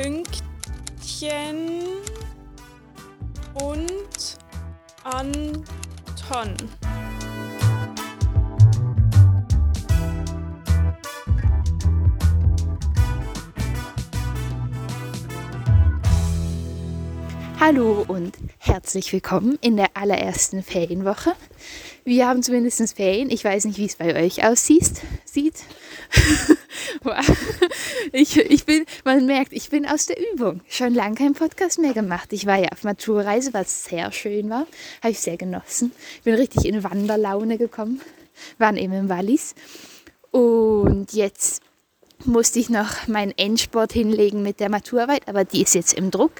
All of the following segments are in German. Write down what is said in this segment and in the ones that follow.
Pünktchen und Anton. Hallo und herzlich willkommen in der allerersten Ferienwoche. Wir haben zumindest Ferien. Ich weiß nicht, wie es bei euch aussieht. Sieht. ich, ich bin, man merkt, ich bin aus der Übung. Schon lange keinen Podcast mehr gemacht. Ich war ja auf Maturreise, was sehr schön war. Habe ich sehr genossen. Bin richtig in Wanderlaune gekommen. Waren eben im Wallis. Und jetzt musste ich noch meinen Endsport hinlegen mit der Maturarbeit, aber die ist jetzt im Druck.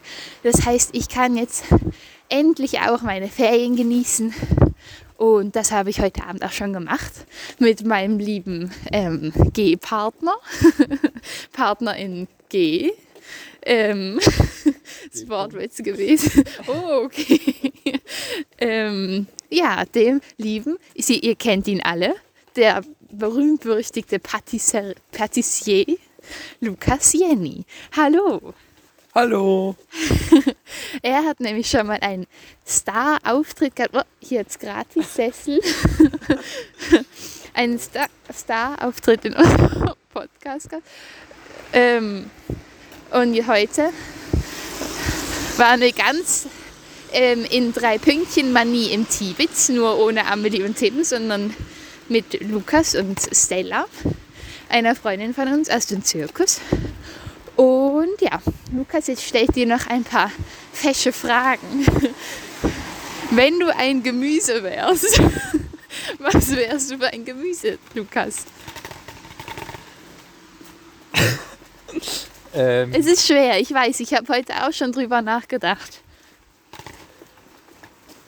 Das heißt, ich kann jetzt endlich auch meine Ferien genießen. Und das habe ich heute Abend auch schon gemacht mit meinem lieben ähm, G-Partner, Partner in G. Ähm, das Wortwitz gewesen. Oh, okay. ähm, ja, dem lieben, Sie, ihr kennt ihn alle, der berühmt-berüchtigte Patissier, Patissier Lukas Jenny. Hallo. Hallo. Er hat nämlich schon mal einen Star-Auftritt gehabt. Oh, hier jetzt Gratis-Sessel. einen Star-Auftritt in unserem Podcast gehabt. Ähm, und heute war eine ganz ähm, in drei Pünktchen Manie im Tibet, nur ohne Amelie und Tim, sondern mit Lukas und Stella, einer Freundin von uns aus dem Zirkus. Und ja, Lukas, jetzt stelle ich dir noch ein paar fesche Fragen. Wenn du ein Gemüse wärst, was wärst du für ein Gemüse, Lukas? ähm. Es ist schwer, ich weiß, ich habe heute auch schon drüber nachgedacht.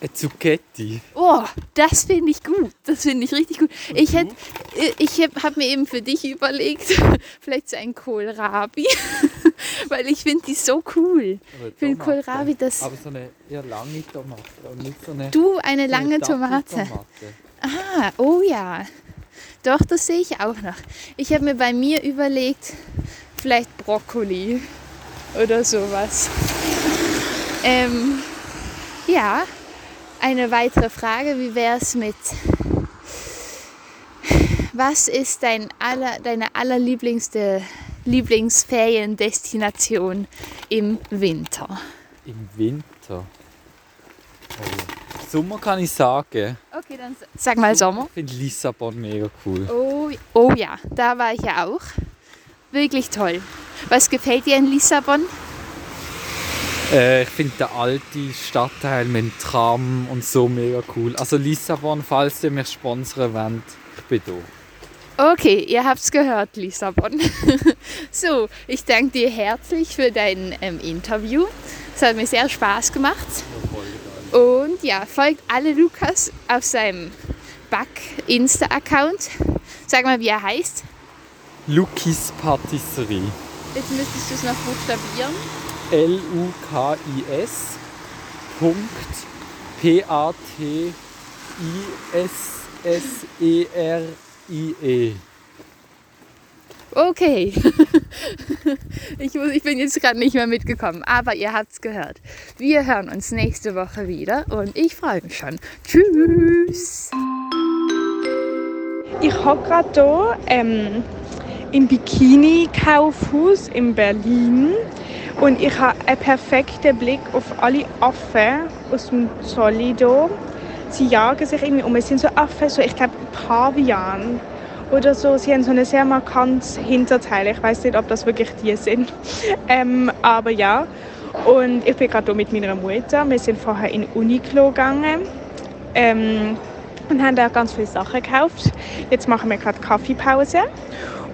Eine Zucchetti. Oh, das finde ich gut. Das finde ich richtig gut. Ich hätte, äh, ich habe mir eben für dich überlegt, vielleicht so ein Kohlrabi, weil ich finde die so cool. Ich finde Kohlrabi das. Aber so eine eher lange Tomate und nicht so eine. Du eine so lange eine Tomate. Ah, oh ja. Doch, das sehe ich auch noch. Ich habe mir bei mir überlegt, vielleicht Brokkoli oder sowas. Ähm, ja, eine weitere Frage, wie wäre es mit, was ist dein aller, deine allerlieblingste Lieblingsferiendestination im Winter? Im Winter? Oh. Sommer kann ich sagen. Okay, dann sag mal Sommer. Ich finde Lissabon mega cool. Oh, oh ja, da war ich ja auch. Wirklich toll. Was gefällt dir in Lissabon? Äh, ich finde der alte Stadtteil mit dem Tram und so mega cool. Also Lissabon, falls ihr mich sponsern wollt, ich bin da. Okay, ihr habt es gehört, Lissabon. so, ich danke dir herzlich für dein ähm, Interview. Es hat mir sehr Spaß gemacht. Und ja, folgt alle Lukas auf seinem Back-Insta-Account. Sag mal, wie er heißt. Lukis Patisserie. Jetzt müsstest du es noch buchstabieren. L-U-K-I-S Punkt P-A-T-I-S-S-E-R-I-E. Okay. ich, muss, ich bin jetzt gerade nicht mehr mitgekommen, aber ihr habt es gehört. Wir hören uns nächste Woche wieder und ich freue mich schon. Tschüss. Ich habe gerade hier ähm, im Bikini-Kaufhaus in Berlin und ich habe einen perfekten Blick auf alle Affen aus dem Solido. Sie jagen sich irgendwie um. Es sind so Affen, so ich glaube Pavian oder so. Sie haben so ein sehr markantes Hinterteil. Ich weiß nicht, ob das wirklich die sind. Ähm, aber ja. Und ich bin gerade mit meiner Mutter. Wir sind vorher in Uniqlo gegangen. Ähm, und haben da ganz viele Sachen gekauft. Jetzt machen wir gerade Kaffeepause.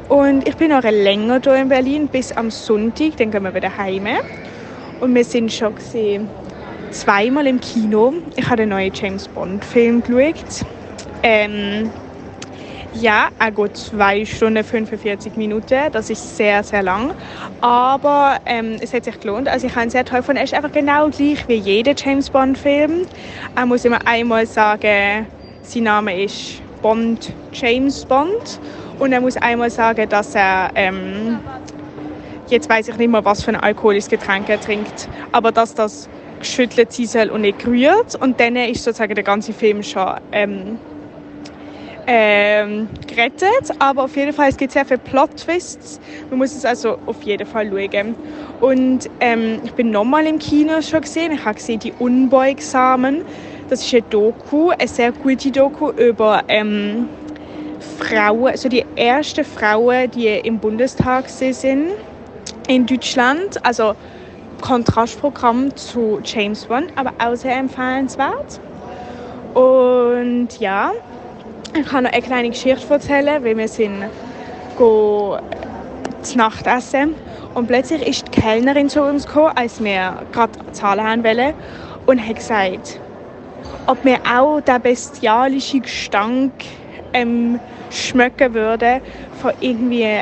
Und ich bin noch länger hier in Berlin, bis am Sonntag, dann gehen wir wieder heim. Und wir sind schon gesehen, zweimal im Kino. Ich habe den neuen James Bond Film geschaut. Ähm, ja, er geht 2 Stunden 45 Minuten. Das ist sehr, sehr lang. Aber ähm, es hat sich gelohnt. Also ich habe ihn sehr toll gefunden. Er ist einfach genau gleich wie jeder James Bond Film. Er muss immer einmal sagen, sein Name ist Bond James Bond. Und er muss einmal sagen, dass er ähm, jetzt weiß ich nicht mehr, was für ein alkoholisches Getränk er trinkt, aber dass das geschüttelt sein soll und nicht gerührt. Und dann ist sozusagen der ganze Film schon ähm, ähm, gerettet. Aber auf jeden Fall, es gibt sehr viele Plot-Twists. Man muss es also auf jeden Fall schauen. Und ähm, ich bin nochmal im Kino schon gesehen. Ich habe gesehen die Unbeugsamen. Das ist eine Doku, eine sehr gute Doku über ähm, Frauen, also die ersten Frauen, die im Bundestag sind in Deutschland. Also Kontrastprogramm zu James Bond, aber auch sehr empfehlenswert. Und ja, ich kann noch eine kleine Geschichte erzählen, weil wir sind go zu Nacht und plötzlich ist die Kellnerin zu uns gekommen, als wir gerade zahlen haben wollen und hat gesagt, ob wir auch den bestialischen Gestank ähm, schmecken würden von irgendwie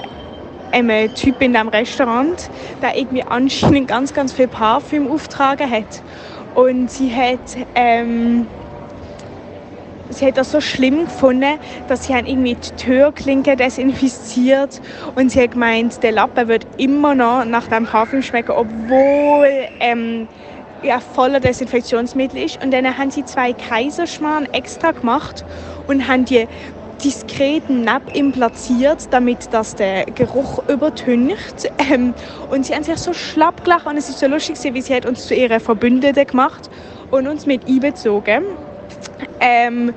einem Typ in diesem Restaurant, der irgendwie anscheinend ganz, ganz viel Parfüm auftragen hat. Und sie hat, ähm, sie hat das so schlimm gefunden, dass sie irgendwie die Türklinke desinfiziert und sie hat gemeint, der Lappen wird immer noch nach dem Parfüm schmecken, obwohl ähm, ja, voller Desinfektionsmittel ist. Und dann haben sie zwei Kaiserschmarrn extra gemacht und haben die diskret neben ihm platziert, damit das der Geruch übertüncht. Ähm, und sie haben sich so schlapp gelacht und es ist so lustig, wie sie hat uns zu ihrer Verbündeten gemacht und uns mit einbezogen. Ähm,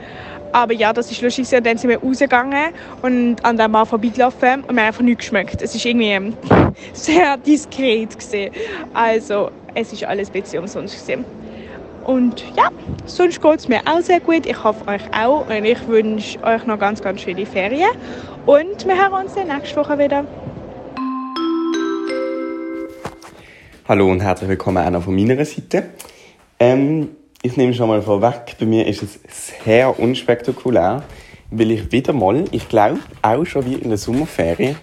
aber ja, das ist lustig. Und dann sind wir rausgegangen und an dem Mann vorbeigelaufen und wir haben einfach nichts geschmeckt. Es ist irgendwie ähm, sehr diskret gesehen. Also, es ist alles ein bisschen umsonst gesehen. Und ja, sonst geht es mir auch sehr gut. Ich hoffe euch auch. Und ich wünsche euch noch ganz, ganz schöne Ferien. Und wir hören uns dann nächste Woche wieder. Hallo und herzlich willkommen auch noch von meiner Seite. Ähm, ich nehme schon mal vorweg, bei mir ist es sehr unspektakulär, weil ich wieder mal, ich glaube, auch schon wie in der Sommerferien,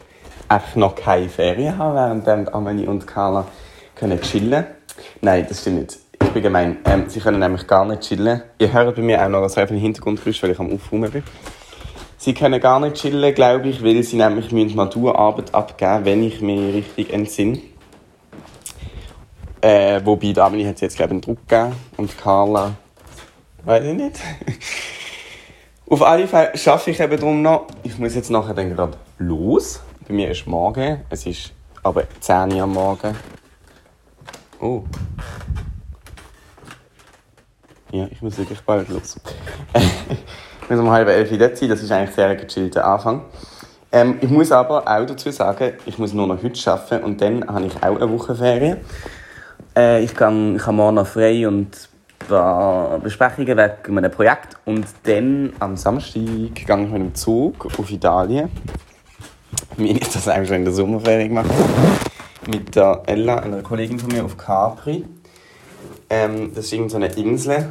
echt noch keine Ferien habe, während Amelie und Carla können chillen. Nein, das stimmt nicht bin gemein. Ähm, sie können nämlich gar nicht chillen. Ihr hört bei mir auch noch sehr viel Hintergrundgeräusch, weil ich am Aufräumen bin. Sie können gar nicht chillen, glaube ich, weil sie nämlich Maturarbeit abgeben wenn ich mich richtig entsinne. Äh, wobei, Amelie hat jetzt, glaube einen Druck gegeben. Und Carla, weiß ich nicht. Auf alle Fälle schaffe ich eben darum noch. Ich muss jetzt nachher dann gerade los. Bei mir ist morgen. Es ist aber 10 Uhr am Morgen. Oh. Ja, ich muss wirklich bald los. ich muss um halb elf dort sein, das ist eigentlich sehr gechillter Anfang. Ähm, ich muss aber auch dazu sagen, ich muss nur noch heute arbeiten und dann habe ich auch eine Woche Ferien. Äh, ich, kann, ich habe morgen noch frei und ein paar Besprechungen wegen meinem Projekt und dann am Samstag gehe ich mit dem Zug auf Italien. Mir ist das eigentlich schon in der Sommerferien gemacht. Mit der Ella, einer Kollegin von mir, auf Capri. Ähm, das ist irgendeine Insel.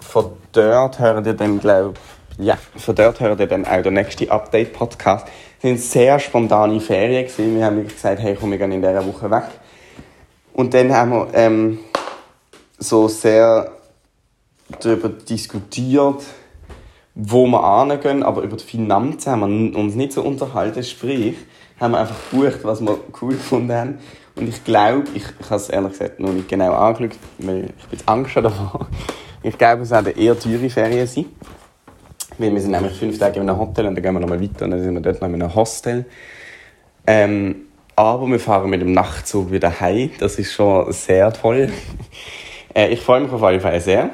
Von dort hören ihr dann, glaube ja, von dort hören ihr dann auch den nächsten Update-Podcast. Es waren sehr spontane Ferien. Gewesen. Wir haben gesagt, hey, komm, wir gehen in dieser Woche weg. Und dann haben wir ähm, so sehr darüber diskutiert, wo wir hingehen, aber über die Finanzen haben wir uns nicht so unterhalten. Sprich, haben wir einfach gebucht, was wir cool gefunden haben. Und ich glaube, ich, ich habe es ehrlich gesagt noch nicht genau angeschaut, weil ich bin Angst davor. Ich glaube, es werden eher teure Ferien sein. Weil wir sind nämlich fünf Tage in einem Hotel und dann gehen wir nochmal weiter und dann sind wir dort noch in einem Hostel. Ähm, aber wir fahren mit dem Nachtzug wieder heim. Das ist schon sehr toll. äh, ich freue mich auf jeden Fall sehr.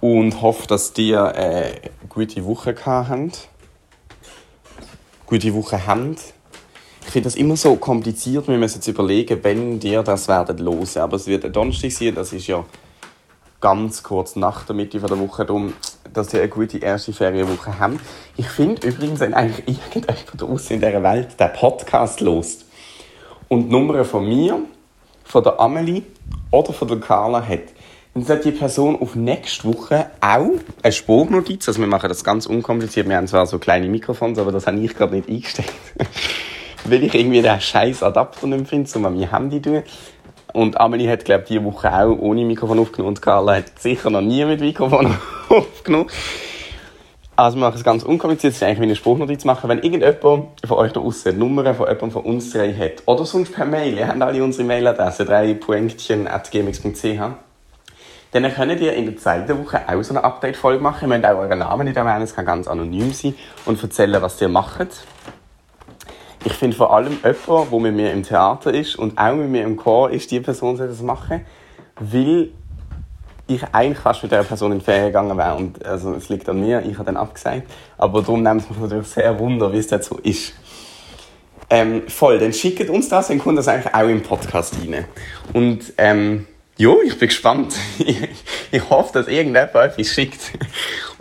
Und hoffe, dass ihr äh, gute Woche gehabt habt. Gute Woche habt finde das immer so kompliziert. Wir müssen jetzt überlegen, wenn dir das werden losen. Aber es wird ein Donnerstag sein, das ist ja ganz kurz nach der Mitte der Woche, darum, dass sie eine gute erste Ferienwoche haben. Ich finde übrigens, wenn eigentlich irgendjemand draußen in dieser Welt den Podcast lost und die Nummer von mir, von der Amelie oder von der Carla hat, dann sollte die Person auf nächste Woche auch eine Spurnotiz, also wir machen das ganz unkompliziert, wir haben zwar so kleine Mikrofons, aber das habe ich gerade nicht eingestellt weil ich irgendwie den scheiß Adapter nicht finde, um an mein Handy zu tun. Und Amelie hat, glaube ich, diese Woche auch ohne Mikrofon aufgenommen und Carla hat sicher noch nie mit Mikrofon aufgenommen. Also wir machen es ganz unkompliziert, es ist eigentlich wie eine Spruchnotiz machen. Wenn irgendjemand von euch da aussen Nummern von jemandem von uns drei hat, oder sonst per Mail, ihr habt alle unsere Mailadresse, drei Pointchen.gmx.ch, dann könnt ihr in der zweiten Woche auch so eine Update-Folge machen. Ihr müsst auch euren Namen nicht erwähnen, es kann ganz anonym sein und erzählen, was ihr macht. Ich finde vor allem jemand, der mit mir im Theater ist und auch mit mir im Chor ist, die Person soll das machen, weil ich eigentlich fast mit dieser Person in die Ferien gegangen wäre. Und also, es liegt an mir, ich habe dann abgesagt. Aber darum nimmt es mich natürlich sehr wunder, wie es so ist. Ähm, voll, dann schickt uns das, dann kommt das eigentlich auch im Podcast rein. Und ähm, ja, ich bin gespannt. ich, ich hoffe, dass irgendjemand etwas schickt.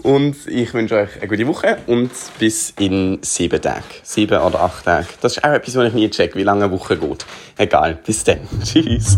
Und ich wünsche euch eine gute Woche und bis in sieben Tagen. Sieben oder acht Tage. Das ist auch etwas, was ich nie check, wie lange eine Woche geht. Egal, bis dann. Tschüss.